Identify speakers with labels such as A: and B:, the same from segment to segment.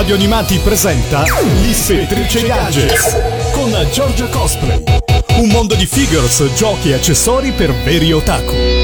A: Radio Animati presenta L'Ispettrice Gadgets con Giorgia Cosplay. Un mondo di figures, giochi e accessori per veri otaku.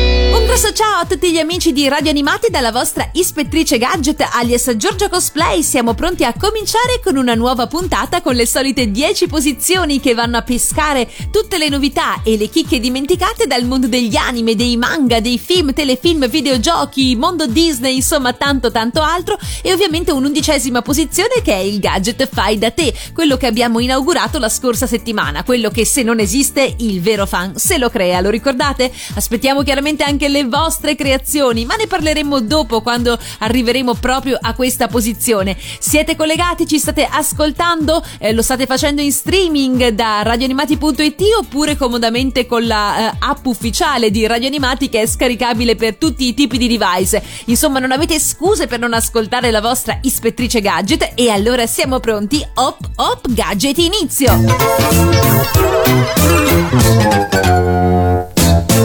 B: Grosso ciao a tutti gli amici di Radio Animati dalla vostra ispettrice gadget alias Giorgia Cosplay. Siamo pronti a cominciare con una nuova puntata con le solite 10 posizioni che vanno a pescare tutte le novità e le chicche dimenticate dal mondo degli anime, dei manga, dei film, telefilm, videogiochi, mondo Disney, insomma tanto tanto altro e ovviamente un'undicesima posizione che è il gadget fai da te, quello che abbiamo inaugurato la scorsa settimana, quello che se non esiste il vero fan se lo crea, lo ricordate? Aspettiamo chiaramente anche le vostre creazioni, ma ne parleremo dopo quando arriveremo proprio a questa posizione. Siete collegati? Ci state ascoltando? Eh, lo state facendo in streaming da radioanimati.it oppure comodamente con la eh, app ufficiale di Radio Animati che è scaricabile per tutti i tipi di device. Insomma, non avete scuse per non ascoltare la vostra ispettrice gadget e allora siamo pronti. Hop hop gadget inizio!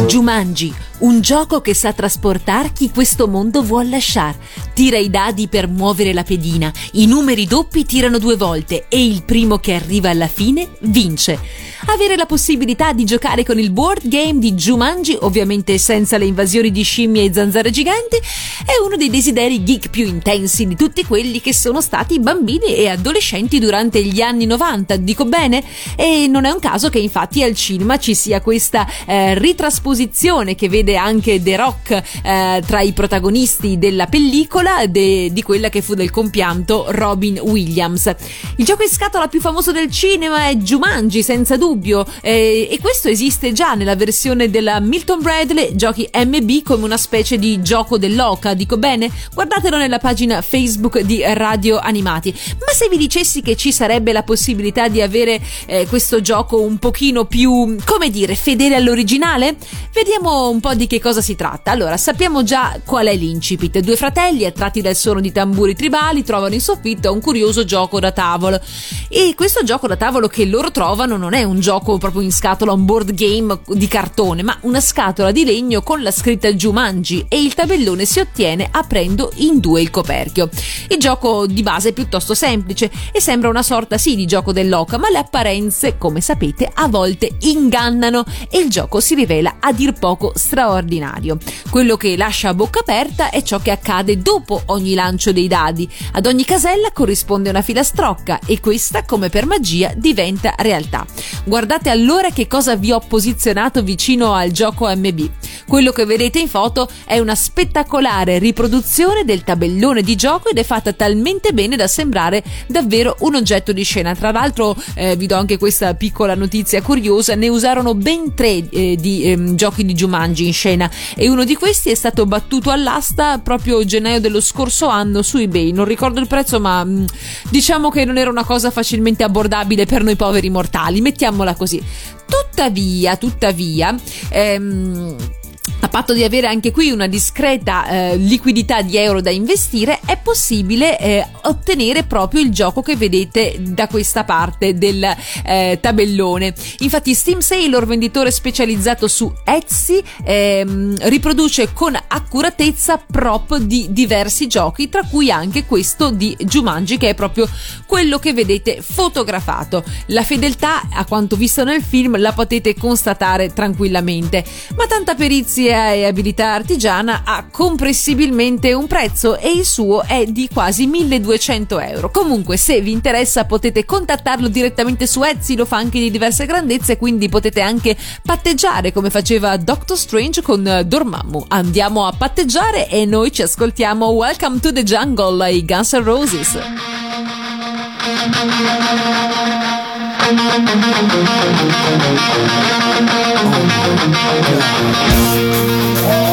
B: Jumanji un gioco che sa trasportar chi questo mondo vuol lasciare. Tira i dadi per muovere la pedina, i numeri doppi tirano due volte e il primo che arriva alla fine vince. Avere la possibilità di giocare con il board game di Jumanji, ovviamente senza le invasioni di scimmie e zanzare giganti, è uno dei desideri geek più intensi di tutti quelli che sono stati bambini e adolescenti durante gli anni 90, dico bene? E non è un caso che infatti al cinema ci sia questa eh, ritrasposizione che vede vede anche The Rock eh, tra i protagonisti della pellicola de, di quella che fu del compianto Robin Williams. Il gioco in scatola più famoso del cinema è Jumanji, senza dubbio, eh, e questo esiste già nella versione della Milton Bradley Giochi MB come una specie di gioco dell'oca, dico bene? Guardatelo nella pagina Facebook di Radio Animati. Ma se vi dicessi che ci sarebbe la possibilità di avere eh, questo gioco un pochino più, come dire, fedele all'originale? Vediamo un po' di di che cosa si tratta. Allora, sappiamo già qual è l'incipit. Due fratelli, attratti dal suono di tamburi tribali, trovano in soffitta un curioso gioco da tavolo. E questo gioco da tavolo che loro trovano non è un gioco proprio in scatola, un board game di cartone, ma una scatola di legno con la scritta Jumanji e il tabellone si ottiene aprendo in due il coperchio. Il gioco di base è piuttosto semplice e sembra una sorta sì di gioco dell'oca, ma le apparenze, come sapete, a volte ingannano e il gioco si rivela a dir poco straordinario straordinario. Quello che lascia a bocca aperta è ciò che accade dopo ogni lancio dei dadi. Ad ogni casella corrisponde una filastrocca e questa, come per magia, diventa realtà. Guardate allora che cosa vi ho posizionato vicino al gioco MB. Quello che vedete in foto è una spettacolare riproduzione del tabellone di gioco ed è fatta talmente bene da sembrare davvero un oggetto di scena. Tra l'altro, eh, vi do anche questa piccola notizia curiosa: ne usarono ben tre eh, di eh, giochi di Jumanji in scena e uno di questi è stato battuto all'asta proprio gennaio dello scorso anno su eBay. Non ricordo il prezzo, ma mm, diciamo che non era una cosa facilmente abbordabile per noi poveri mortali, mettiamola così. Tuttavia, tuttavia, ehm, a patto di avere anche qui una discreta eh, liquidità di euro da investire, è possibile eh, ottenere proprio il gioco che vedete da questa parte del eh, tabellone. Infatti, Steam Sailor, venditore specializzato su Etsy, ehm, riproduce con accuratezza prop di diversi giochi, tra cui anche questo di Jumanji, che è proprio quello che vedete fotografato. La fedeltà, a quanto visto nel film, la potete constatare tranquillamente. Ma tanta perizia tecnologia e abilità artigiana ha comprensibilmente un prezzo e il suo è di quasi 1200 euro. Comunque, se vi interessa, potete contattarlo direttamente su Etsy, lo fa anche di diverse grandezze, quindi potete anche patteggiare come faceva Doctor Strange con Dormammu. Andiamo a patteggiare e noi ci ascoltiamo Welcome to the Jungle ai Guns N' Roses. Oh, oh,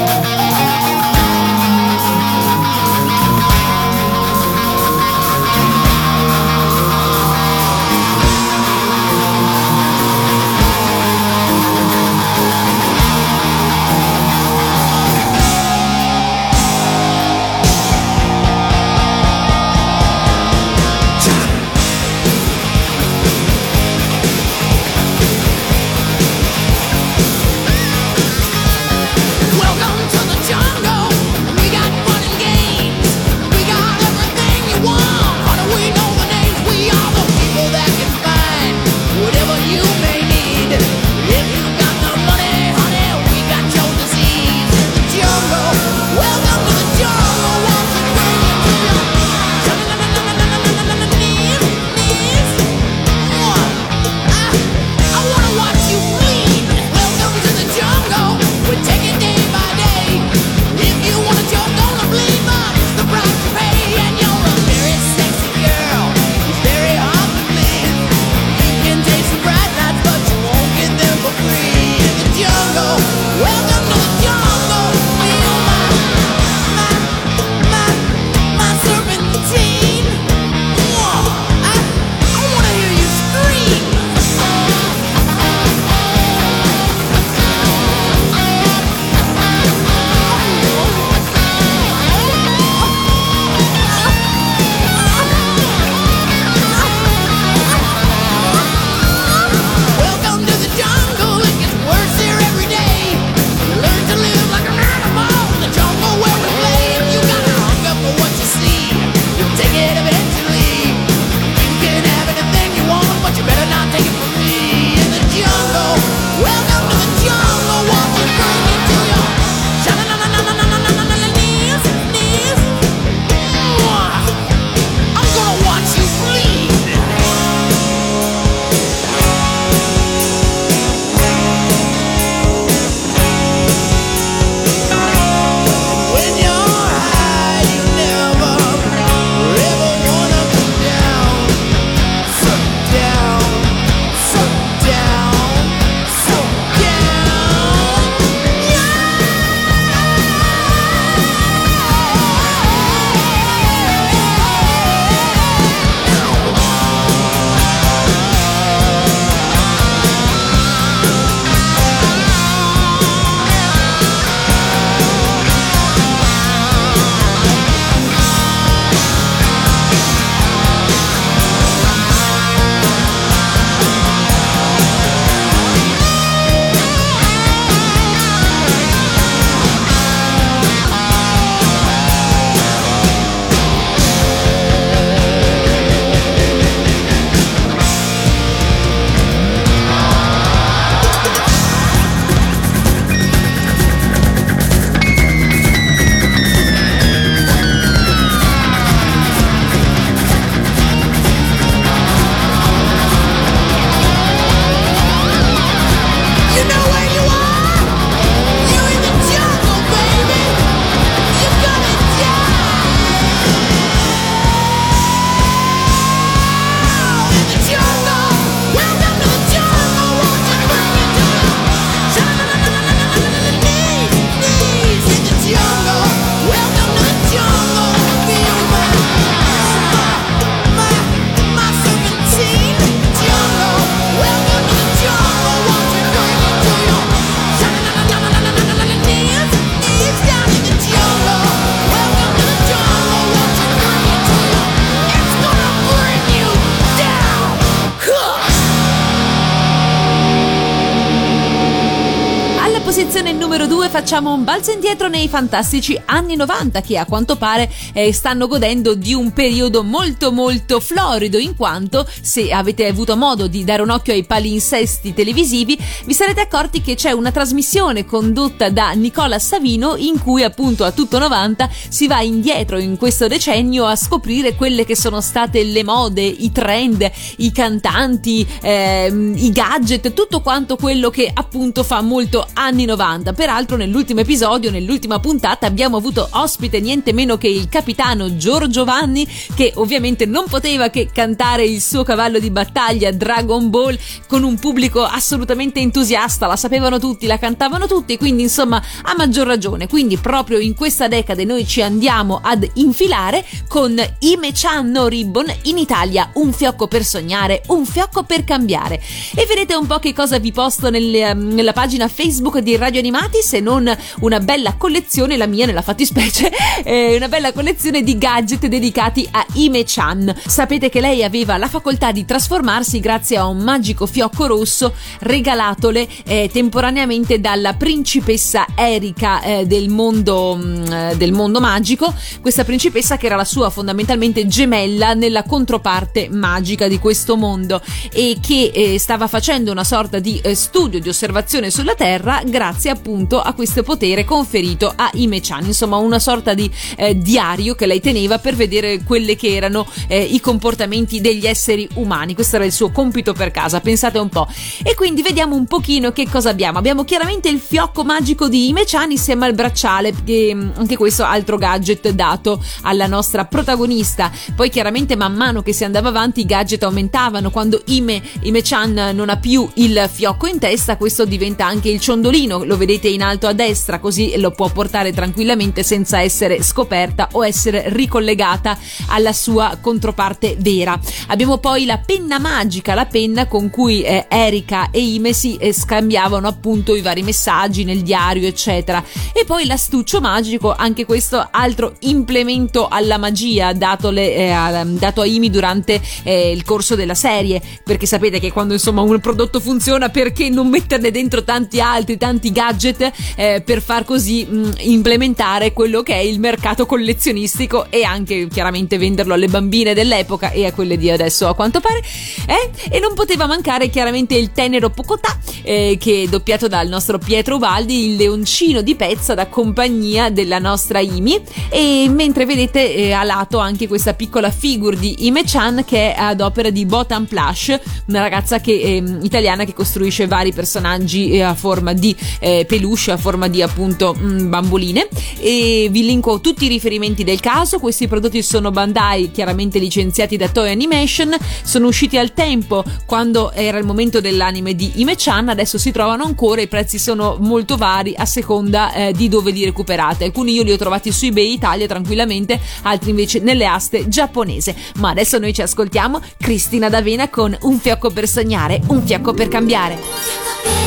B: facciamo un balzo indietro nei fantastici anni 90 che a quanto pare eh, stanno godendo di un periodo molto molto florido in quanto se avete avuto modo di dare un occhio ai palinsesti televisivi vi sarete accorti che c'è una trasmissione condotta da Nicola Savino in cui appunto a tutto 90 si va indietro in questo decennio a scoprire quelle che sono state le mode, i trend, i cantanti, ehm, i gadget, tutto quanto quello che appunto fa molto anni 90. Peraltro nell'ultimo episodio, nell'ultima puntata abbiamo avuto ospite niente meno che il capitano Giorgio Vanni che ovviamente non poteva che cantare il suo cavallo di battaglia Dragon Ball con un pubblico assolutamente entusiasta, la sapevano tutti, la cantavano tutti, quindi insomma a maggior ragione. Quindi proprio in questa decade noi ci andiamo ad infilare con Ime-chan no Ribbon in Italia, un fiocco per sognare, un fiocco per cambiare. E vedete un po' che cosa vi posto nelle, nella pagina Facebook di Radio Animati se non una bella collezione, la mia nella fattispecie, eh, una bella collezione di gadget dedicati a Ime-chan. Sapete che lei aveva la facoltà di trasformarsi grazie a un magico fiocco rosso regalatole eh, temporaneamente dalla principessa Erika eh, del, mondo, mh, mm, del mondo magico, questa principessa che era la sua fondamentalmente gemella nella controparte magica di questo mondo e che eh, stava facendo una sorta di eh, studio di osservazione sulla Terra grazie appunto a questo potere conferito a Ime-chan, insomma una sorta di eh, diario che lei teneva per vedere quelli che erano eh, i comportamenti degli esseri umani, questo era il suo compito per casa, pensate un po'. E quindi vediamo un pochino che cosa abbiamo. Abbiamo chiaramente il fiocco magico di Ime-chan insieme al bracciale, che mm, anche questo altro gadget dato alla nostra protagonista. Poi chiaramente man mano che si andava avanti i gadget aumentavano, quando Ime, Ime-chan non ha più il fiocco in testa, questo diventa anche il ciondolino, lo vedete in alto a destra, così lo può portare tranquillamente senza essere scoperta o essere ricollegata alla sua controparte vera. Abbiamo poi la penna magica, la penna con cui eh, Erika e Ime si eh, scambiavano appunto i vari messaggi nel diario, eccetera. E poi l'astuccio magico, anche questo altro implemento alla magia dato, le, eh, dato a Imi durante eh, il corso della serie, perché sapete che quando insomma un prodotto funziona perché non metterne dentro tanti altri, tanti gadget eh, per far così mh, implementare quello che è il mercato collezionistico e anche chiaramente venderlo alle bambine dell'epoca e a quelle di adesso a quanto pare eh? e non poteva mancare chiaramente il tenero Pocotà eh, che è doppiato dal nostro Pietro Ubaldi il leoncino di pezza da compagnia della nostra Imi e mentre vedete eh, a lato anche questa piccola figure di Ime-chan che è ad opera di Botan Plush una ragazza che, ehm, italiana che costruisce vari personaggi eh, a forma di eh, peluche a forma di appunto mm, bamboline. E vi linko tutti i riferimenti del caso. Questi prodotti sono Bandai chiaramente licenziati da Toy Animation. Sono usciti al tempo quando era il momento dell'anime di Ime-chan. Adesso si trovano ancora i prezzi sono molto vari a seconda eh, di dove li recuperate. Alcuni io li ho trovati su eBay Italia tranquillamente altri invece nelle aste giapponese. Ma adesso noi ci ascoltiamo Cristina D'Avena con Un fiocco per sognare un fiocco per cambiare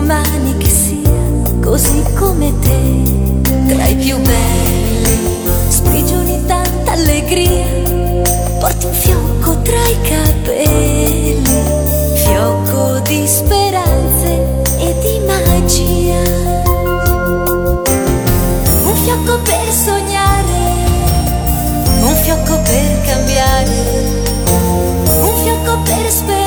C: domani che sia così come te, tra i più belli, sprigioni tanta allegria, porti un fiocco tra i capelli, fiocco di speranze e di magia. Un fiocco per sognare, un fiocco per cambiare per sperare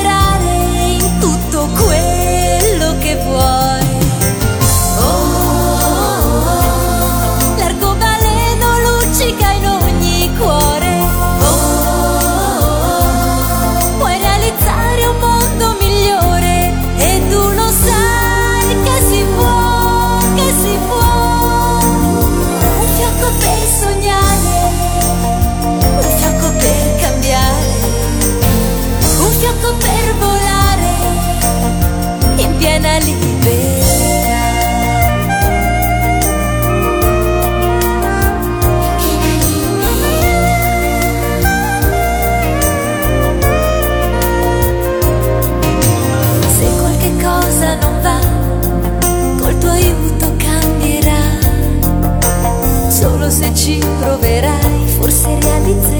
C: ci proverai, forse realizzerai.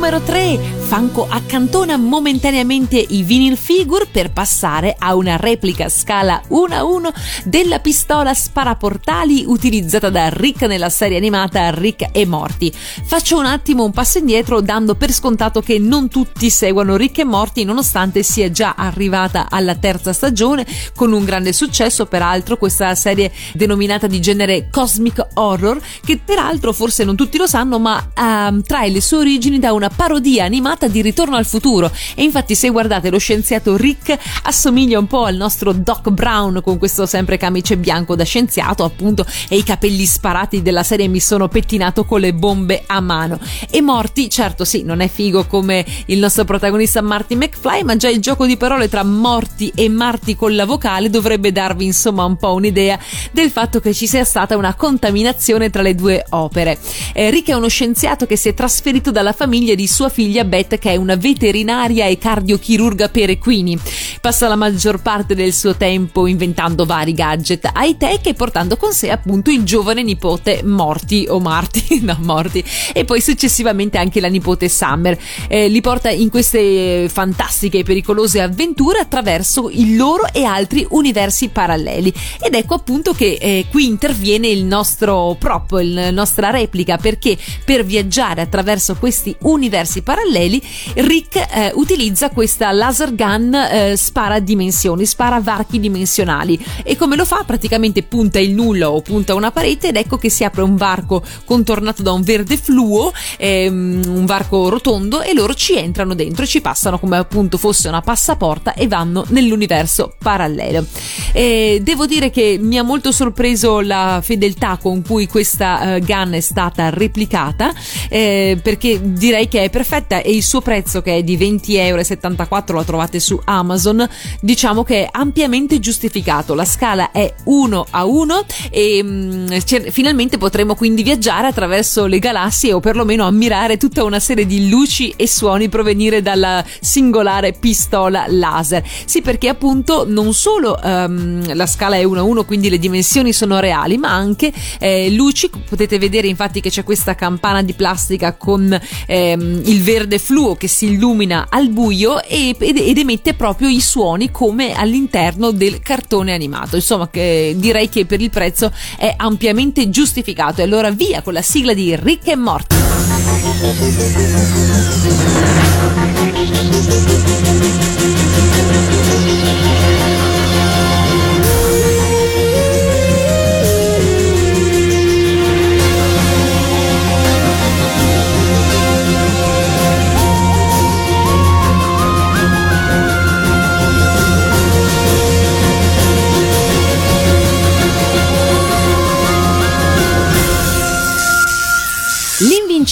B: Numero 3. Fanco accantona momentaneamente i vinyl figure per passare a una replica scala 1 a 1 della pistola sparaportali utilizzata da Rick nella serie animata Rick e Morty. Faccio un attimo un passo indietro dando per scontato che non tutti seguono Rick e Morty nonostante sia già arrivata alla terza stagione con un grande successo, peraltro questa serie denominata di genere cosmic horror che peraltro forse non tutti lo sanno ma ehm, trae le sue origini da una parodia animata di Ritorno al futuro. E infatti se guardate lo scienziato Rick assomiglia un po' al nostro Doc Brown con questo sempre camice bianco da scienziato appunto e i capelli sparati della serie mi sono pettinato con le bombe a mano. E Morty certo sì non è figo come il nostro protagonista Marty McFly ma già il gioco di parole tra Morty e Marty con la vocale dovrebbe darvi insomma un po' un'idea del fatto che ci sia stata una contaminazione tra le due opere. Eh, Rick è uno scienziato che si è trasferito dalla famiglia di sua figlia Beth che è una veterinaria e cardiochirurga per equini. Passa la maggior parte del suo tempo inventando vari gadget high tech e portando con sé appunto il giovane nipote Morty o Marty, no Morty, e poi successivamente anche la nipote Summer. Eh, li porta in queste fantastiche e pericolose avventure attraverso il loro e altri universi paralleli. Ed ecco appunto che eh, qui interviene il nostro prop, la nostra replica, perché per viaggiare attraverso questi universi paralleli Rick eh, utilizza questa laser gun eh, spara dimensioni, spara varchi dimensionali e come lo fa praticamente punta il nulla o punta una parete ed ecco che si apre un varco contornato da un verde fluo, ehm, un varco rotondo e loro ci entrano dentro e ci passano come appunto fosse una passaporta e vanno nell'universo parallelo. E devo dire che mi ha molto sorpreso la fedeltà con cui questa uh, gun è stata replicata eh, perché direi che è perfetta e il suo prezzo che è di 20,74 euro la trovate su Amazon diciamo che è ampiamente giustificato. La scala è 1 a 1 e mh, finalmente potremo quindi viaggiare attraverso le galassie o perlomeno ammirare tutta una serie di luci e suoni provenire dalla singolare pistola laser. Sì perché appunto non solo um, la scala è 1 a 1 quindi le dimensioni sono reali ma anche eh, luci. Potete vedere infatti che c'è questa campana di plastica con ehm, il verde fluo che si illumina al buio e, ed, ed, emette proprio i suoni come all'interno del cartone animato. Insomma, che direi che per il prezzo è ampiamente giustificato. E allora via con la sigla di Rick e Morty.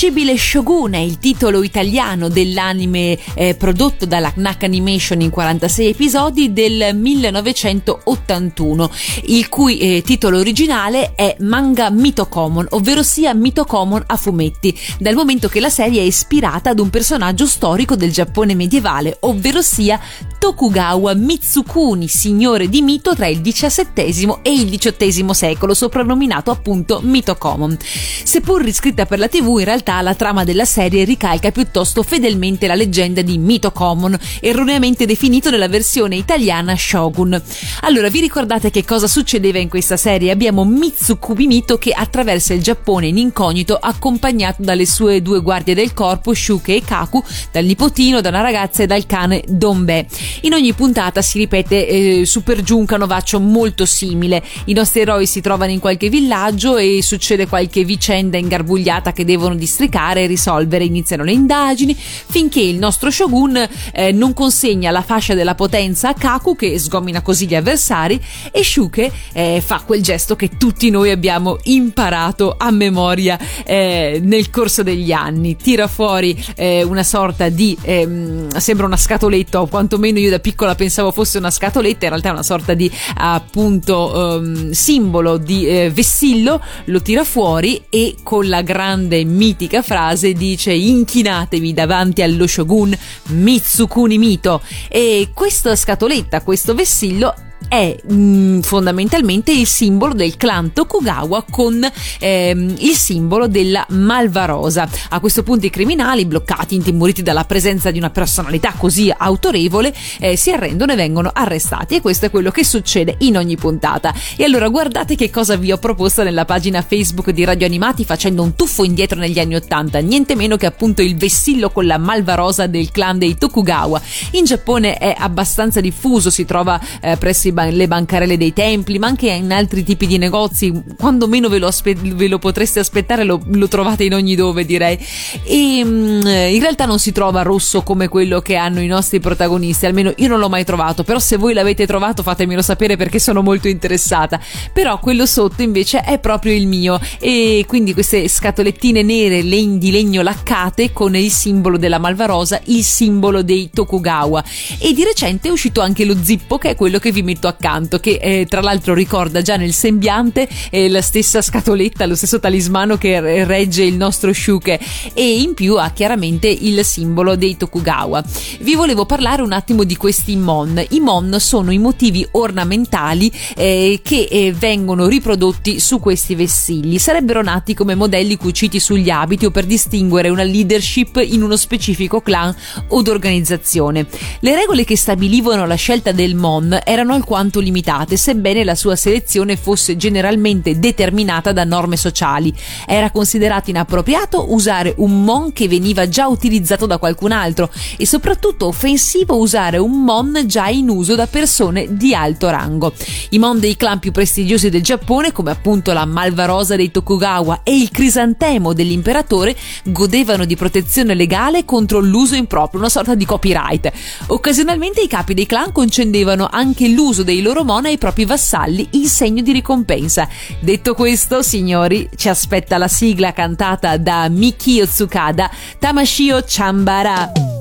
B: L'invincibile Shogun è il titolo italiano dell'anime eh, prodotto dalla Knack Animation in 46 episodi del 1981, il cui eh, titolo originale è Manga Mitokomon, ovvero sia Mitokomon a fumetti, dal momento che la serie è ispirata ad un personaggio storico del Giappone medievale, ovvero sia Tokugawa Mitsukuni, signore di mito tra il XVII e il XVIII secolo, soprannominato appunto Mitokomon. Seppur riscritta per la TV, in realtà la trama della serie ricalca piuttosto fedelmente la leggenda di Mitokomon, erroneamente definito nella versione italiana Shogun. Allora, vi ricordate che cosa succedeva in questa serie? Abbiamo Mitsukubi Mito che attraversa il Giappone in incognito accompagnato dalle sue due guardie del corpo, Shuke e Kaku, dal nipotino, da una ragazza e dal cane Donbe. In ogni puntata si ripete eh, su per giù un canovaccio molto simile. I nostri eroi si trovano in qualche villaggio e succede qualche vicenda ingarbugliata che devono districare e risolvere. Iniziano le indagini finché il nostro shogun eh, non consegna la fascia della potenza a Kaku che sgomina così gli avversari e Shuke eh, fa quel gesto che tutti noi abbiamo imparato a memoria eh, nel corso degli anni. Tira fuori eh, una sorta di ehm, sembra una scatoletta o quantomeno io da piccola pensavo fosse una scatoletta, in realtà è una sorta di appunto um, simbolo di eh, vessillo, lo tira fuori e con la grande mitica frase dice inchinatevi davanti allo shogun Mitsukuni Mito e questa scatoletta, questo vessillo è mh, mm, fondamentalmente il simbolo del clan Tokugawa con ehm, il simbolo della Malvarosa. A questo punto i criminali, bloccati, intimoriti dalla presenza di una personalità così autorevole, eh, si arrendono e vengono arrestati e questo è quello che succede in ogni puntata. E allora guardate che cosa vi ho proposto nella pagina Facebook di Radio Animati facendo un tuffo indietro negli anni Ottanta, niente meno che appunto il vessillo con la Malvarosa del clan dei Tokugawa. In Giappone è abbastanza diffuso, si trova eh, presso i le bancarelle dei templi, ma anche in altri tipi di negozi. Quando meno ve lo, aspe- ve lo potreste aspettare, lo, lo, trovate in ogni dove, direi. E mh, mm, in realtà non si trova rosso come quello che hanno i nostri protagonisti, almeno io non l'ho mai trovato. Però, se voi l'avete trovato, fatemelo sapere perché sono molto interessata. Però quello sotto invece è proprio il mio. E quindi queste scatolettine nere di legno laccate con il simbolo della Malvarosa, il simbolo dei Tokugawa. E di recente è uscito anche lo zippo, che è quello che vi metto accanto, che eh, tra l'altro ricorda già nel sembiante eh, la stessa scatoletta, lo stesso talismano che regge il nostro Shuke e in più ha chiaramente il simbolo dei Tokugawa. Vi volevo parlare un attimo di questi mon. I mon sono i motivi ornamentali eh, che eh, vengono riprodotti su questi vessilli. Sarebbero nati come modelli cuciti sugli abiti o per distinguere una leadership in uno specifico clan o organizzazione. Le regole che stabilivano la scelta del mon erano alquanto quanto limitate, sebbene la sua selezione fosse generalmente determinata da norme sociali. Era considerato inappropriato usare un mon che veniva già utilizzato da qualcun altro e soprattutto offensivo usare un mon già in uso da persone di alto rango. I mon dei clan più prestigiosi del Giappone, come appunto la Malvarosa dei Tokugawa e il Crisantemo dell'imperatore, godevano di protezione legale contro l'uso improprio, una sorta di copyright. Occasionalmente i capi dei clan concedevano anche l'uso dei loro mona ai propri vassalli in segno di ricompensa. Detto questo, signori, ci aspetta la sigla cantata da Miki Tsukada, Tamashio Chambara.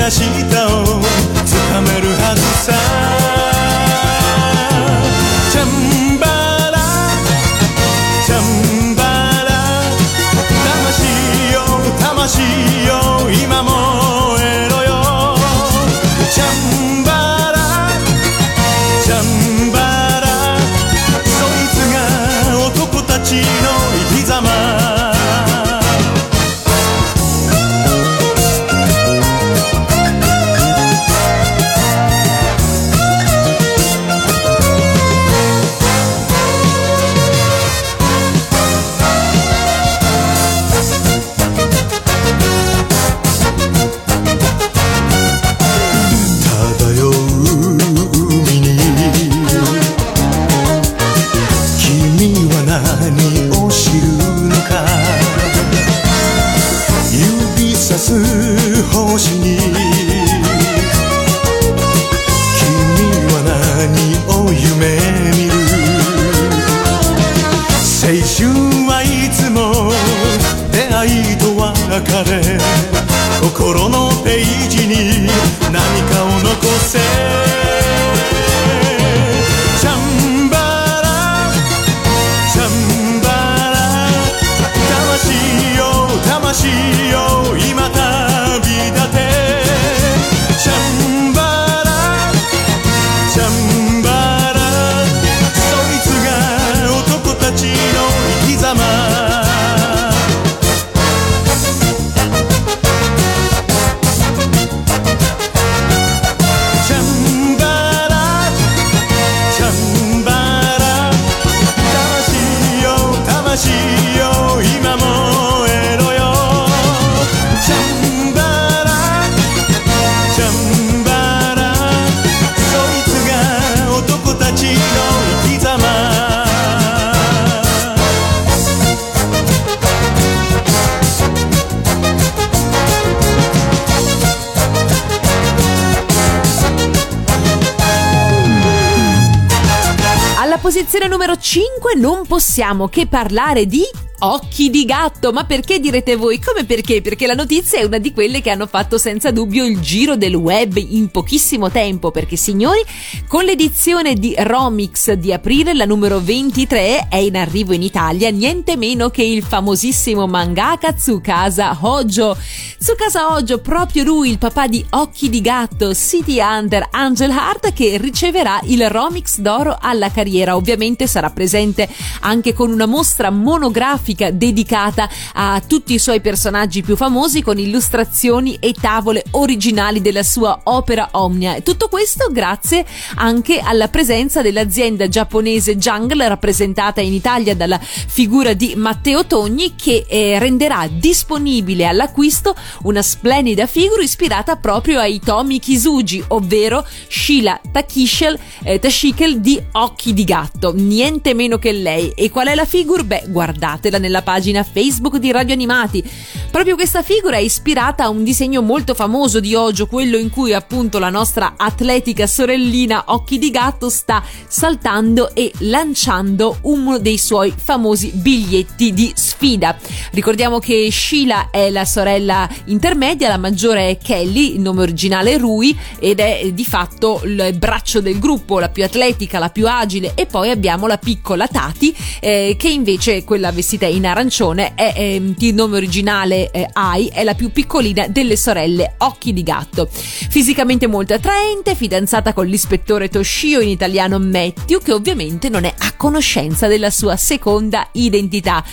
D: がした
B: posizione numero 5 non possiamo che parlare di Occhi di gatto, ma perché direte voi? Come perché? Perché la notizia è una di quelle che hanno fatto senza dubbio il giro del web in pochissimo tempo, perché signori, con l'edizione di Romix di aprile, la numero 23 è in arrivo in Italia, niente meno che il famosissimo mangaka Tsukasa Hojo. Tsukasa Hojo, proprio lui, il papà di Occhi di gatto, City Hunter Angel Heart, che riceverà il Romix d'oro alla carriera. Ovviamente sarà presente anche con una mostra monografica dedicata a tutti i suoi personaggi più famosi con illustrazioni e tavole originali della sua opera Omnia. Tutto questo grazie anche alla presenza dell'azienda giapponese Jungle rappresentata in Italia dalla figura di Matteo Togni che eh, renderà disponibile all'acquisto una splendida figura ispirata proprio ai Tomi Kisuji, ovvero Sheila Takishel, eh, Tashikel di Occhi di Gatto. Niente meno che lei. E qual è la figura? Beh, guardatela nella pagina Facebook di Radio Animati. Proprio questa figura è ispirata a un disegno molto famoso di Ojo, quello in cui appunto la nostra atletica sorellina Occhi di Gatto sta saltando e lanciando uno dei suoi famosi biglietti di sfida. Ricordiamo che Sheila è la sorella intermedia, la maggiore è Kelly, il nome originale è Rui ed è di fatto il braccio del gruppo, la più atletica, la più agile e poi abbiamo la piccola Tati eh, che invece è quella vestita in arancione è ehm, di nome originale eh, Ai, è la più piccolina delle sorelle Occhi di Gatto. Fisicamente molto attraente, fidanzata con l'ispettore Toshio in italiano Matthew che ovviamente non è a conoscenza della sua seconda identità.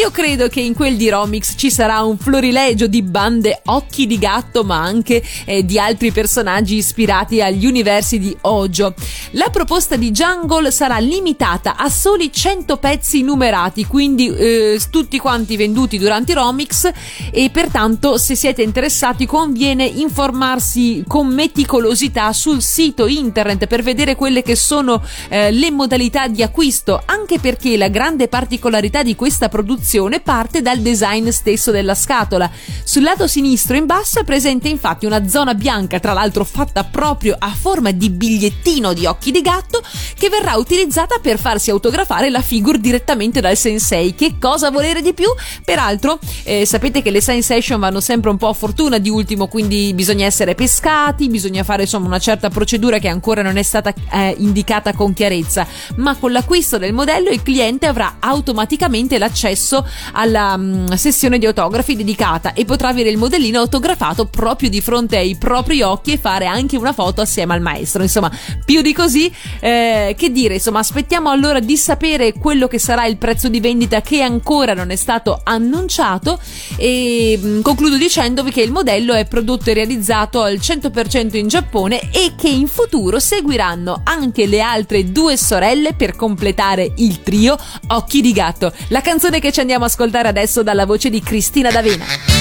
B: Io credo che in quel di Romix ci sarà un florilegio di bande Occhi di Gatto ma anche eh, di altri personaggi ispirati agli universi di Ojo. La proposta di Jungle sarà limitata a soli 100 pezzi numerati, quindi eh, tutti quanti venduti durante i Romix e pertanto se siete interessati conviene informarsi con meticolosità sul sito internet per vedere quelle che sono eh, le modalità di acquisto, anche perché la grande particolarità di questa produzione parte dal design stesso della scatola. Sul lato sinistro in basso è presente infatti una zona bianca, tra l'altro fatta proprio a forma di bigliettino di occhi di gatto, che verrà utilizzata per farsi autografare la figure direttamente dal sensei. Che cosa volere di più? Peraltro, eh, sapete che le sign session vanno sempre un po' a fortuna di ultimo, quindi bisogna essere pescati, bisogna fare insomma una certa procedura che ancora non è stata eh, indicata con chiarezza, ma con l'acquisto del modello il cliente avrà automaticamente l'accesso alla mm, sessione di autografi dedicata e potrà avere il modellino autografato proprio di fronte ai propri occhi e fare anche una foto assieme al maestro. Insomma, più di così, eh, che dire, insomma, aspettiamo allora di sapere quello che sarà il prezzo di vendita che ancora non è stato annunciato e mh, concludo dicendovi che il modello è prodotto e realizzato al 100% in Giappone e che in futuro seguiranno anche le altre due sorelle per completare il trio Occhi di Gatto. La canzone che ci andiamo a ascoltare adesso dalla voce di Cristina D'Avena.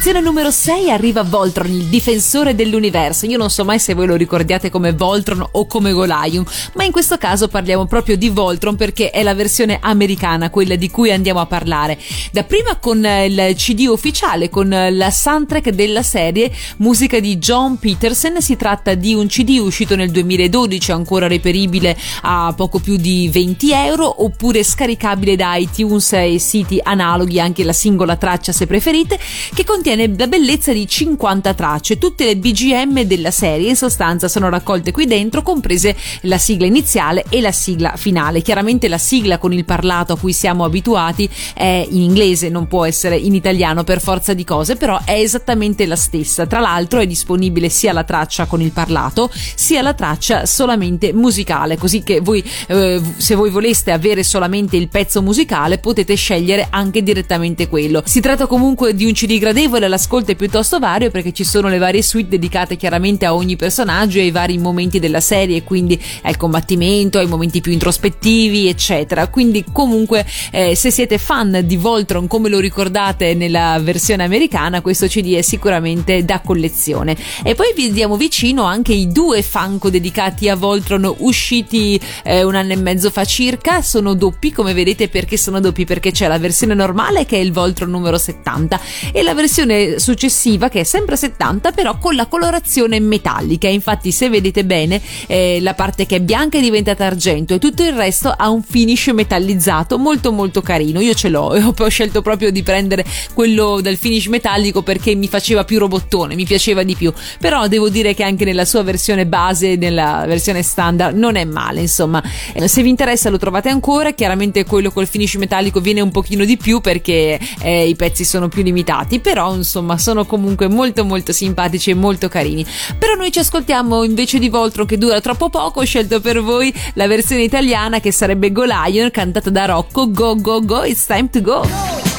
B: Posizione numero 6 arriva Voltron, il difensore dell'universo. Io non so mai se voi lo ricordiate come Voltron o come Goliath, ma in questo caso parliamo proprio di Voltron perché è la versione americana, quella di cui andiamo a parlare. Dapprima con eh, il CD ufficiale, con eh, la soundtrack della serie, musica di John Peterson. Si tratta di un CD uscito nel 2012, ancora reperibile a poco più di 20 euro, oppure scaricabile da iTunes e siti analoghi, anche la singola traccia se preferite, che contiene la bellezza di 50 tracce. Tutte le BGM della serie in sostanza sono raccolte qui dentro, comprese la sigla iniziale e la sigla finale. Chiaramente la sigla con il parlato a cui siamo abituati è in inglese, non può essere in italiano per forza di cose, però è esattamente la stessa. Tra l'altro è disponibile sia la traccia con il parlato, sia la traccia solamente musicale, così che voi eh, se voi voleste avere solamente il pezzo musicale potete scegliere anche direttamente quello. Si tratta comunque di un CD gradevole, l'ascolto è piuttosto vario perché ci sono le varie suite dedicate chiaramente a ogni personaggio e ai vari momenti della serie, quindi al combattimento, ai momenti più introspettivi, eccetera. Quindi comunque eh, se siete fan di Voltron come lo ricordate nella versione americana, questo CD è sicuramente da collezione. E poi vi diamo vicino anche i due Funko dedicati a Voltron usciti eh, un anno e mezzo fa circa, sono doppi come vedete perché sono doppi perché c'è la versione normale che è il Voltron numero 70 e la versione successiva che è sempre 70 però con la colorazione metallica. Infatti se vedete bene eh, la parte che è bianca è diventata argento e tutto il resto ha un finish metallizzato molto molto carino. Io ce l'ho e ho scelto proprio di prendere quello del finish metallico perché mi faceva più robottone mi piaceva di più. Però devo dire che anche nella sua versione base nella versione standard non è male insomma. Eh, se vi interessa lo trovate ancora. Chiaramente quello col finish metallico viene un pochino di più perché eh, i pezzi sono più limitati però insomma sono comunque molto molto simpatici e molto carini. Però noi ci ascoltiamo invece di Voltron che dura troppo poco, ho scelto per voi la versione italiana che sarebbe Go Lion cantata da Rocco Go Go Go It's Time to Go.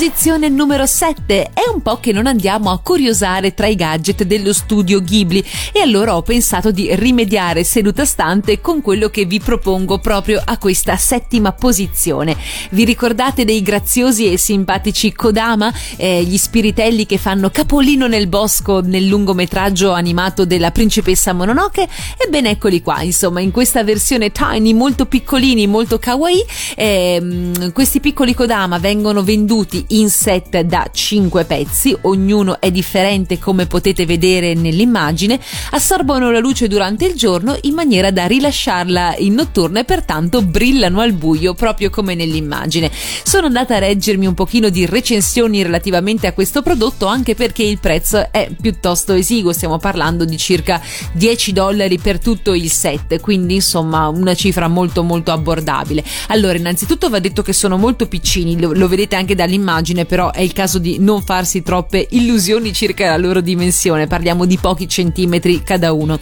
B: Posizione numero 7. È un po' che non andiamo a curiosare tra i gadget dello studio Ghibli e allora ho pensato di rimediare seduta stante con quello che vi propongo proprio a questa settima posizione. Vi ricordate dei graziosi e simpatici Kodama, Eh, gli spiritelli che fanno capolino nel bosco nel lungometraggio animato della principessa Mononoke? Ebbene eccoli qua, insomma, in questa versione tiny molto piccolini, molto kawaii, ehm, questi piccoli Kodama vengono venduti in set da 5 pezzi, ognuno è differente come potete vedere nell'immagine, assorbono la luce durante il giorno in maniera da rilasciarla in notturna e pertanto brillano al buio proprio come nell'immagine. Sono andata a reggermi un pochino di recensioni relativamente a questo prodotto anche perché il prezzo è piuttosto esiguo, stiamo parlando di circa 10 dollari per tutto il set, quindi insomma una cifra molto molto abbordabile. Allora, innanzitutto va detto che sono molto piccini, lo, lo vedete anche dall'immagine, però è il caso di non farsi troppe illusioni circa la loro dimensione, parliamo di pochi centimetri cada uno.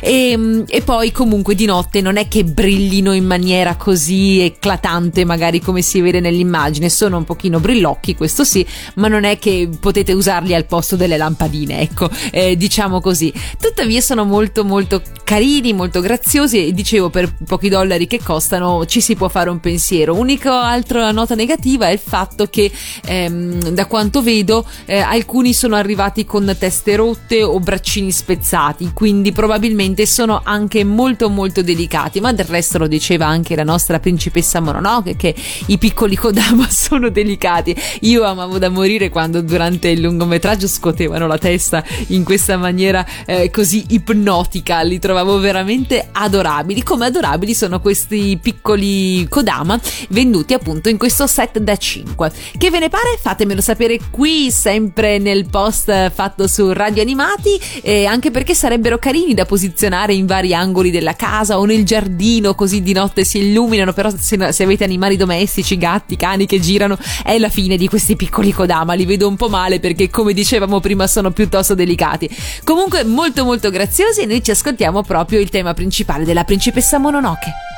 B: E, e poi comunque di notte non è che brillino in maniera così eclatante magari come si vede nell'immagine, sono un pochino brillocchi, questo sì, ma non è che potete usarli al posto delle lampadine, ecco, eh, diciamo così. Tuttavia sono molto molto carini, molto graziosi e dicevo per pochi dollari che costano ci si può fare un pensiero. Unica altra nota negativa è il fatto che ehm, da quanto vedo eh, alcuni sono arrivati con teste rotte o braccini spezzati, quindi probabilmente sono anche molto molto delicati, ma del resto lo diceva anche la nostra principessa Mononoke che i piccoli Kodama sono delicati. Io amavo da morire quando durante il lungometraggio scuotevano la testa in questa maniera eh, così ipnotica, li trovavo veramente adorabili. Come adorabili sono questi piccoli Kodama venduti appunto in questo set da 5. Che ve ne pare? Fatemelo sapere qui, sempre nel post fatto su Radio Animati, eh, anche perché sarebbero carini da posizionare in vari angoli della casa o nel giardino, così di notte si illuminano, però se, se avete animali domestici, gatti, cani che girano, è la fine di questi piccoli Kodama, li vedo un po' male perché come dicevamo prima sono piuttosto delicati. Comunque molto molto graziosi e noi ci ascoltiamo proprio il tema principale della principessa Mononoke.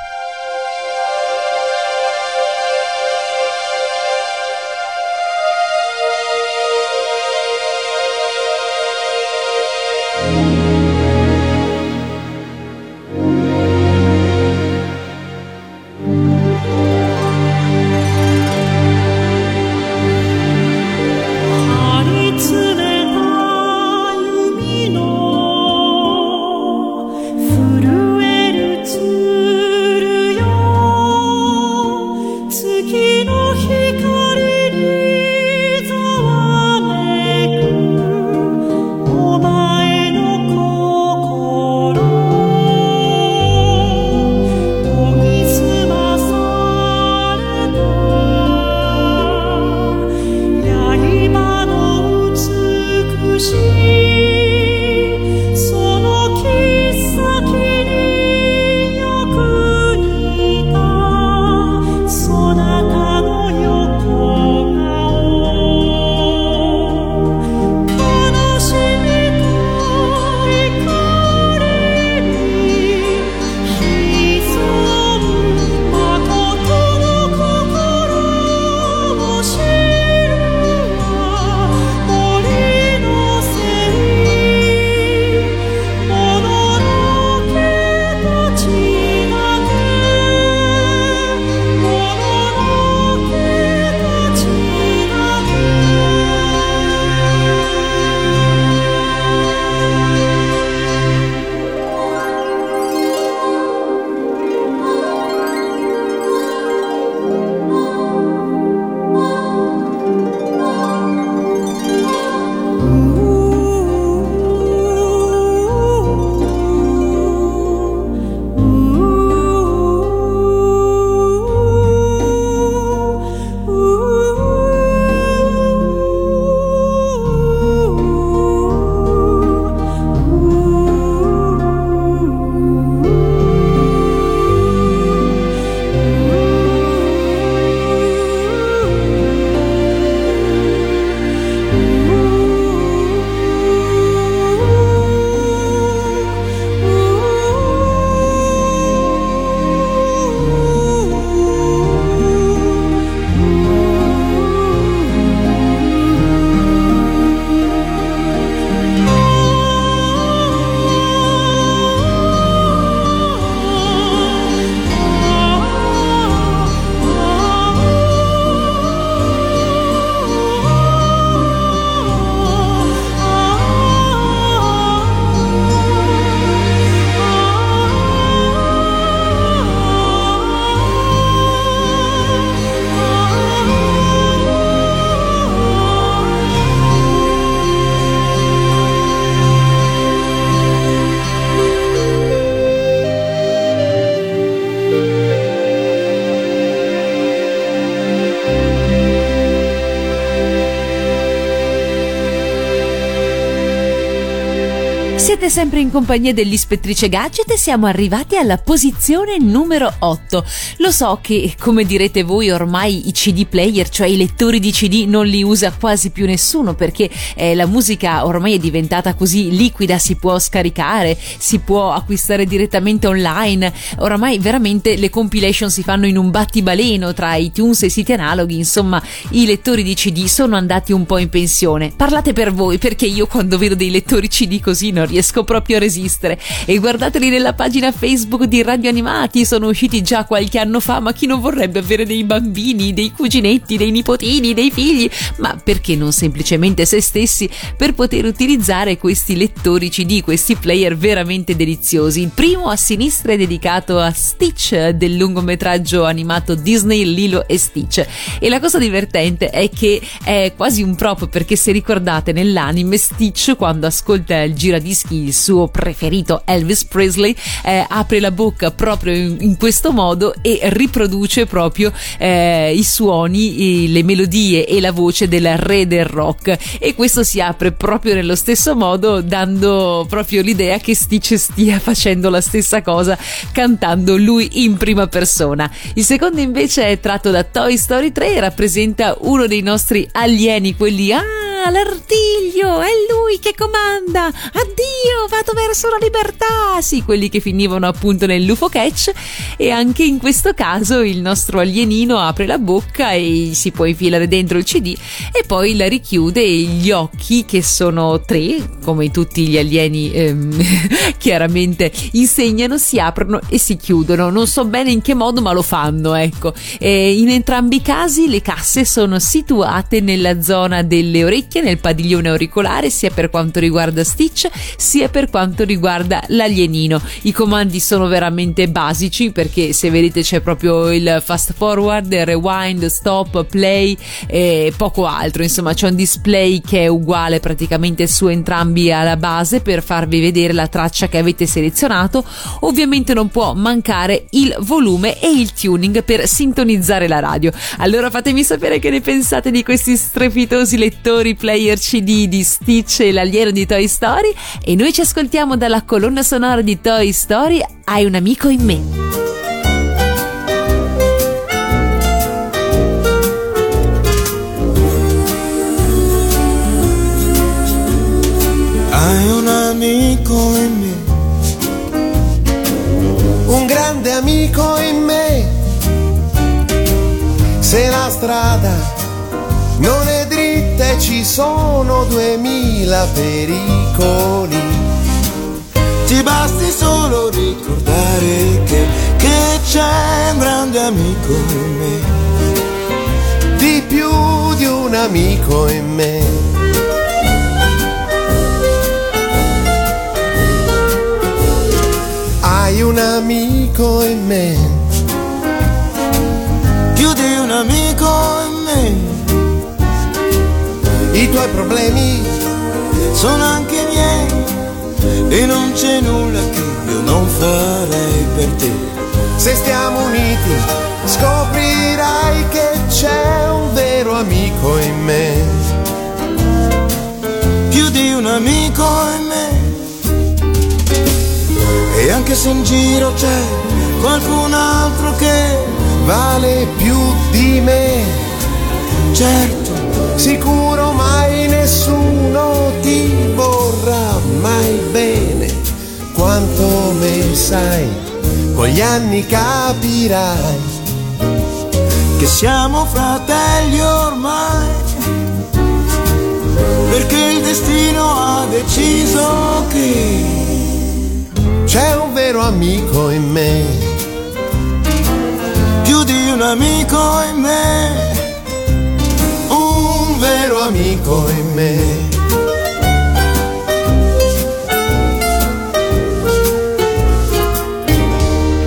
B: Siete sempre in compagnia dell'ispettrice Gadget e siamo arrivati alla posizione numero 8. Lo so che, come direte voi, ormai i CD player, cioè i lettori di CD, non li usa quasi più nessuno perché eh, la musica ormai è diventata così liquida, si può scaricare, si può acquistare direttamente online. Ormai veramente le compilation si fanno in un battibaleno tra iTunes e siti analoghi, insomma, i lettori di CD sono andati un po' in pensione. Parlate per voi perché io quando vedo dei lettori CD così non riesco proprio a resistere. E guardateli nella pagina Facebook di Radio Animati, sono usciti già qualche anno fa, ma chi non vorrebbe avere dei bambini, dei cuginetti, dei nipotini, dei figli? Ma perché non semplicemente se stessi per poter utilizzare questi lettori CD, questi player veramente deliziosi? Il primo a sinistra è dedicato a Stitch del lungometraggio animato Disney Lilo e Stitch. E la cosa divertente è che è quasi un prop perché se ricordate nell'anime Stitch quando ascolta il giradischi il suo preferito Elvis Presley, eh, apre la bocca proprio in, in, questo modo e riproduce proprio eh, i suoni, i, le melodie e la voce del re del rock. E questo si apre proprio nello stesso modo, dando proprio l'idea che Stitch stia facendo la stessa cosa cantando lui in prima persona. Il secondo invece è tratto da Toy Story 3 e rappresenta uno dei nostri alieni, quelli ah l'artiglio, è lui che comanda. Addio, vado verso la libertà. Sì, quelli che finivano appunto nell'UFO catch e anche in questo caso il nostro alienino apre la bocca e si può infilare dentro il CD e poi la richiude e gli occhi che sono tre, come tutti gli alieni ehm, chiaramente insegnano, si aprono e si chiudono. Non so bene in che modo, ma lo fanno, ecco. E in entrambi i casi le casse sono situate nella zona delle orecchie orecchie nel padiglione auricolare sia per quanto riguarda Stitch sia per quanto riguarda l'alienino. I comandi sono veramente basici perché se vedete c'è proprio il fast forward, rewind, stop, play e poco altro. Insomma c'è un display che è uguale praticamente su entrambi alla base per farvi vedere la traccia che avete selezionato. Ovviamente non può mancare il volume e il tuning per sintonizzare la radio. Allora fatemi sapere che ne pensate di questi strepitosi lettori player CD di Stitch e l'alieno di Toy Story e noi ci ascoltiamo dalla colonna sonora di Toy Story Hai un amico in me.
E: Hai un amico in me, un grande amico in me. Se la strada non è ci sono duemila pericoli. Ti basti solo ricordare che, che c'è un grande amico in me, di più di un amico in me. Hai un amico in me, i tuoi problemi sono anche miei e non c'è nulla che io non farei per te. Se stiamo uniti scoprirai che c'è un vero amico in me, più di un amico in me. E anche se in giro c'è qualcun altro che vale più di me, certo sicuro quanto me sai, con gli anni capirai che siamo fratelli ormai, perché il destino ha deciso che c'è un vero amico in me, più di un amico in me vero amico in me.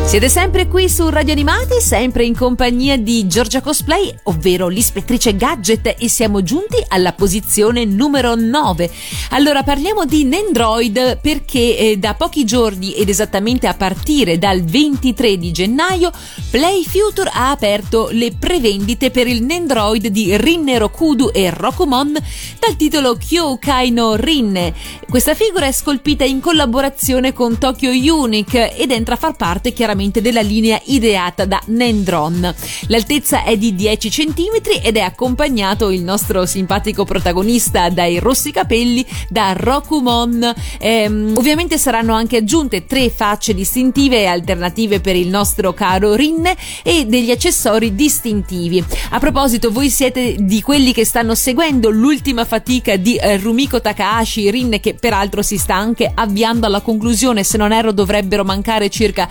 B: Siete sempre qui su Radio Animati, sempre in compagnia di Giorgia Cosplay, ovvero l'ispettrice Gadget e siamo giunti alla posizione numero 9. Allora parliamo di Nendroid perché eh, da pochi giorni ed esattamente a partire dal 23 di gennaio Play Future ha aperto le prevendite per il Nendroid di Rinne Rokudu e Rokumon dal titolo Kyoukai no Rinne. Questa figura è scolpita in collaborazione con Tokyo Unique ed entra a far parte chiaramente chiaramente della linea ideata da Nendron. L'altezza è di 10 cm ed è accompagnato il nostro simpatico protagonista dai rossi capelli da Rokumon. Ehm, ovviamente saranno anche aggiunte tre facce distintive e alternative per il nostro caro Rinne e degli accessori distintivi. A proposito, voi siete di quelli che stanno seguendo l'ultima fatica di eh, Rumiko Takahashi, Rinne che peraltro si sta anche avviando alla conclusione, se non erro dovrebbero mancare circa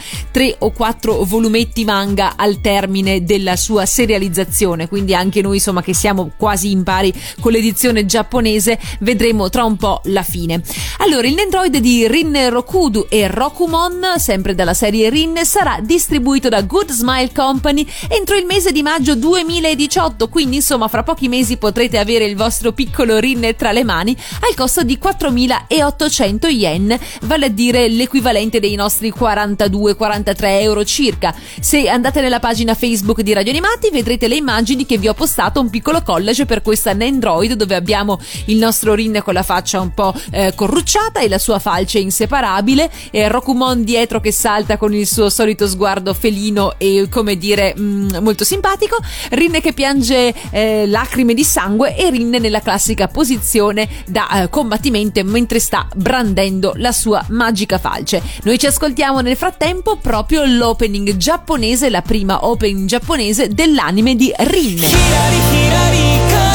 B: o quattro volumetti manga al termine della sua serializzazione, quindi anche noi insomma che siamo quasi in pari con l'edizione giapponese vedremo tra un po' la fine. Allora, il Nendroid di Rin Rokudu e Rokumon, sempre dalla serie Rin, sarà distribuito da Good Smile Company entro il mese di maggio 2018, quindi insomma fra pochi mesi potrete avere il vostro piccolo Rin tra le mani al costo di 4.800 yen, vale a dire l'equivalente dei nostri 42-43 euro circa. Se andate nella pagina Facebook di Radio Animati vedrete le immagini che vi ho postato un piccolo collage per questa Nendroid dove abbiamo il nostro Rin con la faccia un po' eh, corrucciata e la sua falce inseparabile e Rokumon dietro che salta con il suo solito sguardo felino e come dire mm, molto simpatico, Rin che piange eh, lacrime di sangue e Rin nella classica posizione da eh, combattimento mentre sta brandendo la sua magica falce. Noi ci ascoltiamo nel frattempo proprio l'opening giapponese, la prima opening giapponese dell'anime di Rin.
F: ひら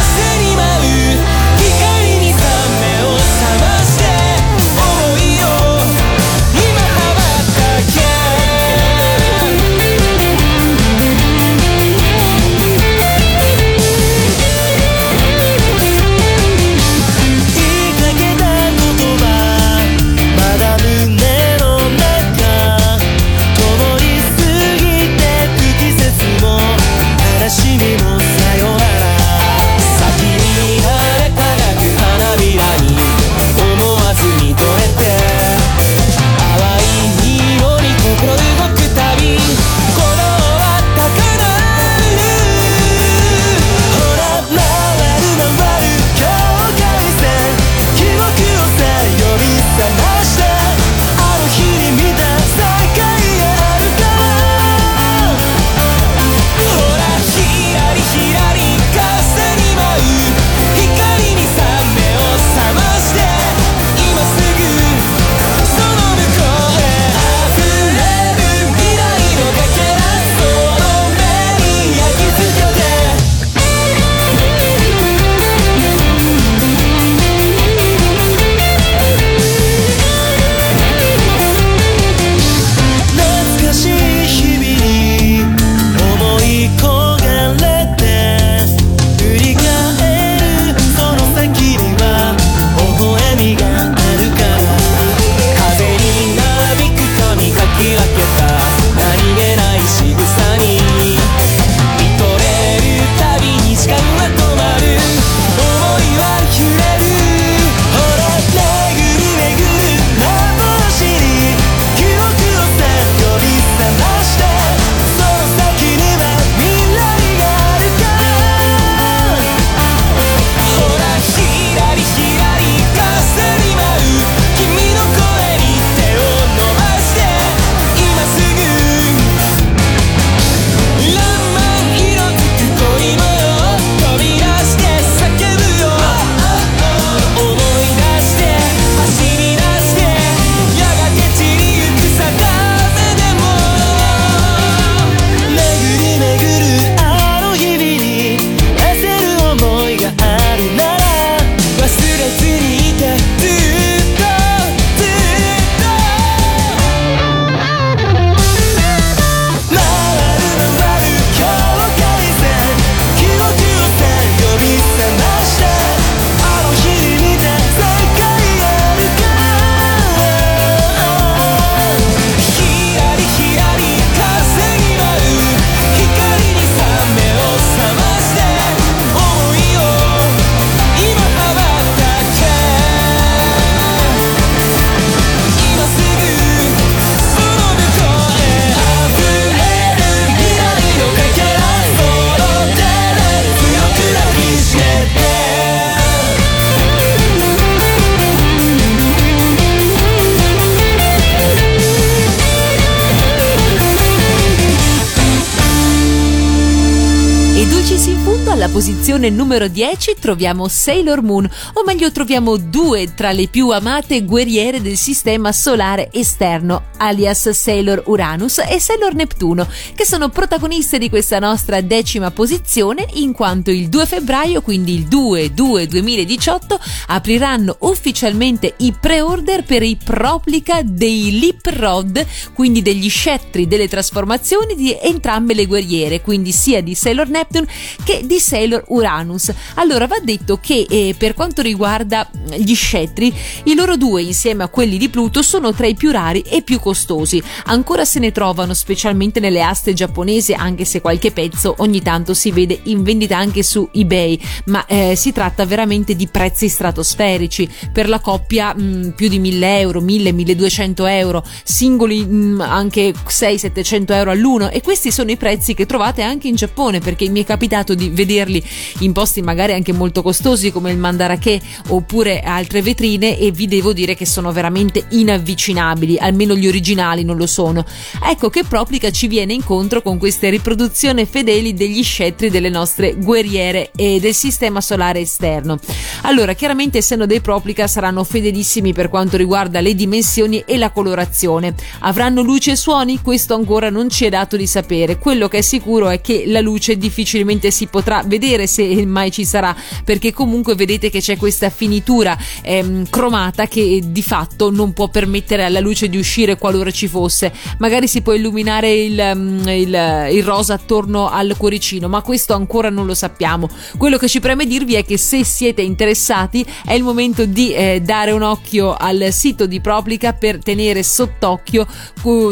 B: E dulcis in fondo alla posizione numero 10 troviamo Sailor Moon, o meglio troviamo due tra le più amate guerriere del sistema solare esterno, alias Sailor Uranus e Sailor Neptuno, che sono protagoniste di questa nostra decima posizione in quanto il 2 febbraio, quindi il 2-2-2018, apriranno ufficialmente i pre-order per i Proplica dei Lip Rod, quindi degli scettri delle trasformazioni di entrambe le guerriere, quindi sia di Sailor Neptune che di Sailor Uranus. Allora va detto che eh, per quanto riguarda gli scettri, i loro due insieme a quelli di Pluto sono tra i più rari e più costosi. Ancora se ne trovano specialmente nelle aste giapponesi, anche se qualche pezzo ogni tanto si vede in vendita anche su eBay, ma eh, si tratta veramente di prezzi stratosferici. Per la coppia mh, più di 1000 euro, 1000-1200 euro, singoli mh, anche 600-700 euro all'uno e questi sono i prezzi che trovate anche in Giappone perché mi è capitato di vederli in posti magari anche molto costosi come il Mandarake oppure altre vetrine e vi devo dire che sono veramente inavvicinabili, almeno gli originali non lo sono. Ecco che Proplica ci viene incontro con queste riproduzioni fedeli degli scettri delle nostre guerriere e del sistema solare esterno. Allora, chiaramente essendo dei Proplica saranno fedelissimi per quanto riguarda le dimensioni e la colorazione. Avranno luce e suoni? Questo ancora non ci è dato di sapere. Quello che è sicuro è che la luce difficilmente si potrà vedere se mai ci sarà, perché comunque vedete che c'è questa finitura ehm, cromata che di fatto non può permettere alla luce di uscire qualora ci fosse. Magari si può illuminare il, mm, il, il rosa attorno al cuoricino, ma questo ancora non lo sappiamo. Quello che ci preme dirvi è che se siete interessati è il momento di eh, dare un occhio al sito di Proplica per tenere sott'occhio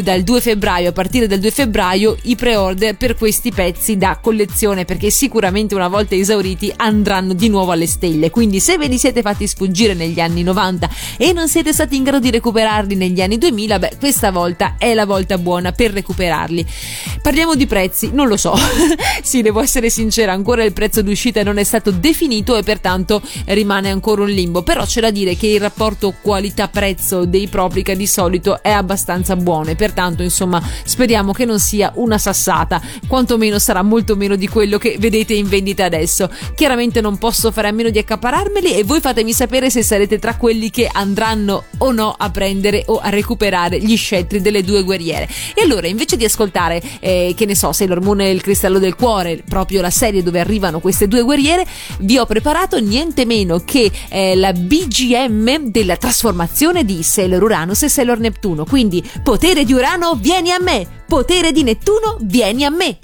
B: dal 2 febbraio, a partire dal 2 febbraio, i pre-order per questi pezzi da collezione perché sicuramente una volta esauriti andranno di nuovo alle stelle. Quindi se ve li siete fatti sfuggire negli anni 90 e non siete stati in grado di recuperarli negli anni 2000, beh, questa volta è la volta buona per recuperarli. Parliamo di prezzi, non lo so. sì, devo essere sincera, ancora il prezzo d'uscita non è stato definito e pertanto rimane ancora un limbo, però c'è da dire che il rapporto qualità-prezzo dei Proplica di solito è abbastanza buono e pertanto, insomma, speriamo che non sia una sassata, quantomeno sarà molto meno di quello che vedete in vendita adesso. Chiaramente non posso fare a meno di accapararmeli e voi fatemi sapere se sarete tra quelli che andranno o no a prendere o a recuperare gli scettri delle due guerriere. E allora, invece di ascoltare, eh, che ne so, Sailor Moon e il cristallo del cuore, proprio la serie dove arrivano queste due guerriere, vi ho preparato niente meno che eh, la BGM della trasformazione di Sailor Uranus e Sailor Neptuno. Quindi, potere di Urano, vieni a me! Potere di Nettuno, vieni a me!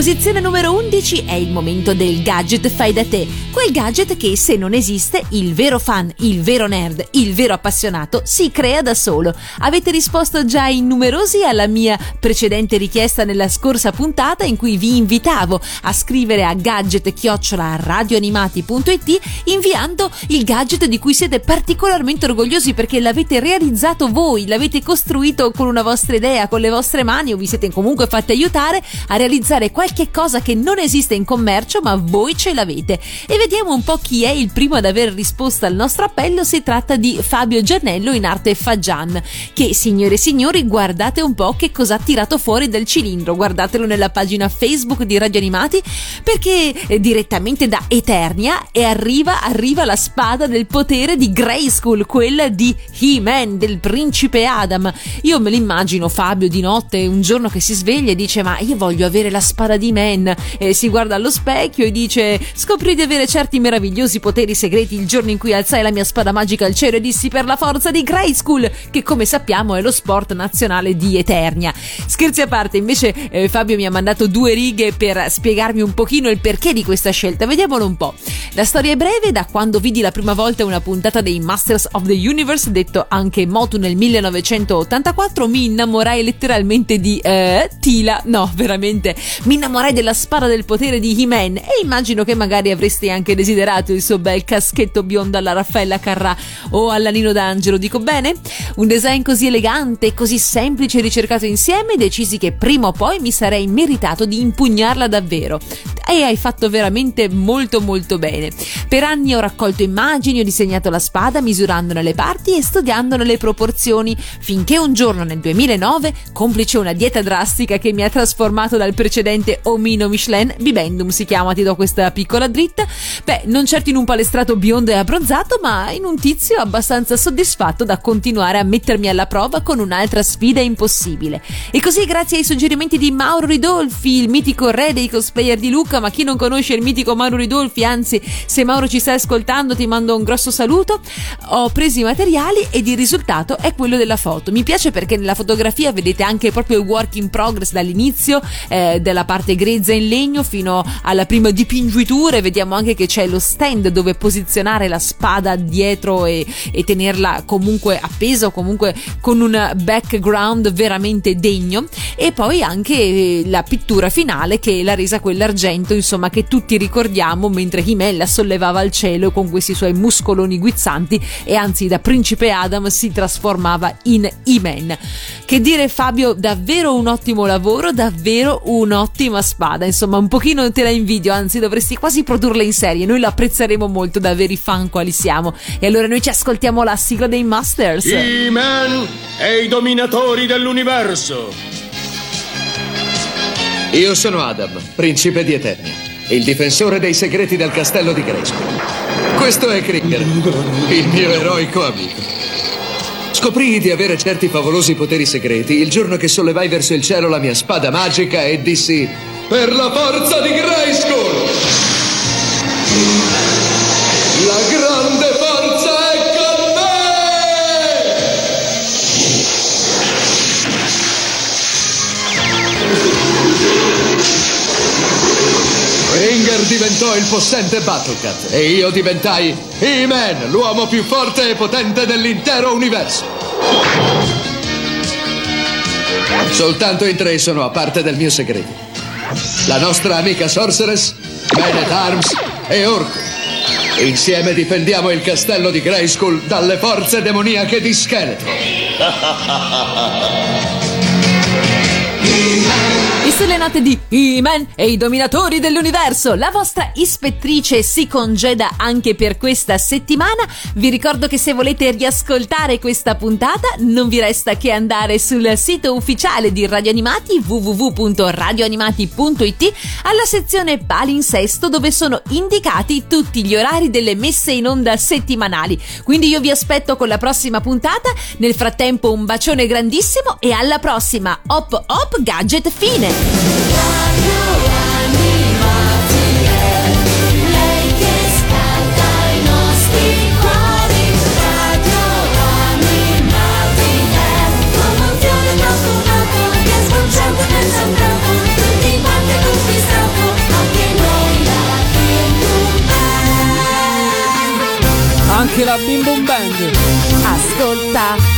B: Posizione numero 11 è il momento del gadget fai da te, quel gadget che se non esiste il vero fan, il vero nerd, il vero appassionato si crea da solo. Avete risposto già in numerosi alla mia precedente richiesta nella scorsa puntata in cui vi invitavo a scrivere a gadget-radioanimati.it inviando il gadget di cui siete particolarmente orgogliosi perché l'avete realizzato voi, l'avete costruito con una vostra idea, con le vostre mani o vi siete comunque fatti aiutare a realizzare qualche cosa che non esiste in commercio ma voi ce l'avete. E vediamo un po' chi è il primo ad aver risposto al nostro appello, si tratta di Fabio Giannello in arte Fagian, che signore e signori guardate un po' che cosa ha tirato fuori dal cilindro, guardatelo nella pagina Facebook di Radio Animati perché eh, direttamente da Eternia e arriva, arriva la spada del potere di Grayskull, quella di He-Man, del principe Adam. Io me l'immagino Fabio di notte, un giorno che si sveglia e dice ma io voglio avere la spada di Man e si guarda allo specchio e dice scoprì di avere certi meravigliosi poteri segreti il giorno in cui alzai la mia spada magica al cielo e dissi per la forza di Grayskull, che come sappiamo è lo sport nazionale di Eternia. Scherzi a parte, invece eh, Fabio mi ha mandato due righe per spiegarmi un pochino il perché di questa scelta. Vediamolo un po'. La storia è breve, da quando vidi la prima volta una puntata dei Masters of the Universe, detto anche Motu nel 1984, mi innamorai letteralmente di eh, Tila. No, veramente, mi innamorai della spada del potere di He-Man e immagino che magari avresti anche desiderato il suo bel caschetto biondo alla Raffaella Carrà o alla Nino D'Angelo, dico bene? Un design così elegante, così semplice e ricercato insieme, decisi che prima o poi mi sarei meritato di impugnarla davvero. E hai fatto veramente molto molto bene. Per anni ho raccolto immagini, ho disegnato la spada misurandone le parti e studiandone le proporzioni, finché un giorno nel 2009, complice una dieta drastica che mi ha trasformato dal precedente omino Michelin, Bibendum si chiama, ti do questa piccola dritta, beh, non certo in un palestrato biondo e abbronzato, ma in un tizio abbastanza soddisfatto da continuare a mettermi alla prova con un'altra sfida impossibile. E così, grazie ai suggerimenti di Mauro Ridolfi, il mitico re dei cosplayer di Luca, ma chi non conosce il mitico Mauro Ridolfi, anzi, se Mauro ci stai ascoltando, ti mando un grosso saluto. Ho preso i materiali ed il risultato è quello della foto. Mi piace perché nella fotografia vedete anche proprio il work in progress dall'inizio, eh, della parte grezza in legno fino alla prima dipingitura. e Vediamo anche che c'è lo stand dove posizionare la spada dietro e, e tenerla comunque appesa o comunque con un background veramente degno. E poi anche eh, la pittura finale che l'ha resa quell'argento, insomma, che tutti ricordiamo mentre He-Man la sollevava al cielo con questi suoi muscoloni guizzanti e anzi da principe Adam si trasformava in He-Man. Che dire Fabio, davvero un ottimo lavoro, davvero un'ottima spada, insomma un pochino te la invidio, anzi dovresti quasi produrla in serie, noi la apprezzeremo molto da veri fan quali siamo. E allora noi ci ascoltiamo la sigla dei Masters.
G: He-Man e i dominatori dell'universo.
H: Io sono Adam, principe di Eternia, il difensore dei segreti del castello di Grayskull. Questo è Krieger, il mio eroico amico. Scoprii di avere certi favolosi poteri segreti il giorno che sollevai verso il cielo la mia spada magica e dissi Per la forza di Grayskull! La grande forza è con me! Ringer diventò il possente Battlecat e io diventai He-Man, l'uomo più forte e potente dell'intero universo. Soltanto in tre sono a parte del mio segreto. La nostra amica Sorceress, at Arms e Orco. Insieme difendiamo il castello di Grayskull dalle forze demoniache di Scheletro.
B: E note di He-Man e i dominatori dell'universo, la vostra ispettrice si congeda anche per questa settimana. Vi ricordo che se volete riascoltare questa puntata non vi resta che andare sul sito ufficiale di Radio Animati www.radioanimati.it alla sezione palinsesto dove sono indicati tutti gli orari delle messe in onda settimanali. Quindi io vi aspetto con la prossima puntata. Nel frattempo un bacione grandissimo e alla prossima. Hop hop gadget fine.
C: Anche la
F: Bim Bum Band.
B: Ascolta.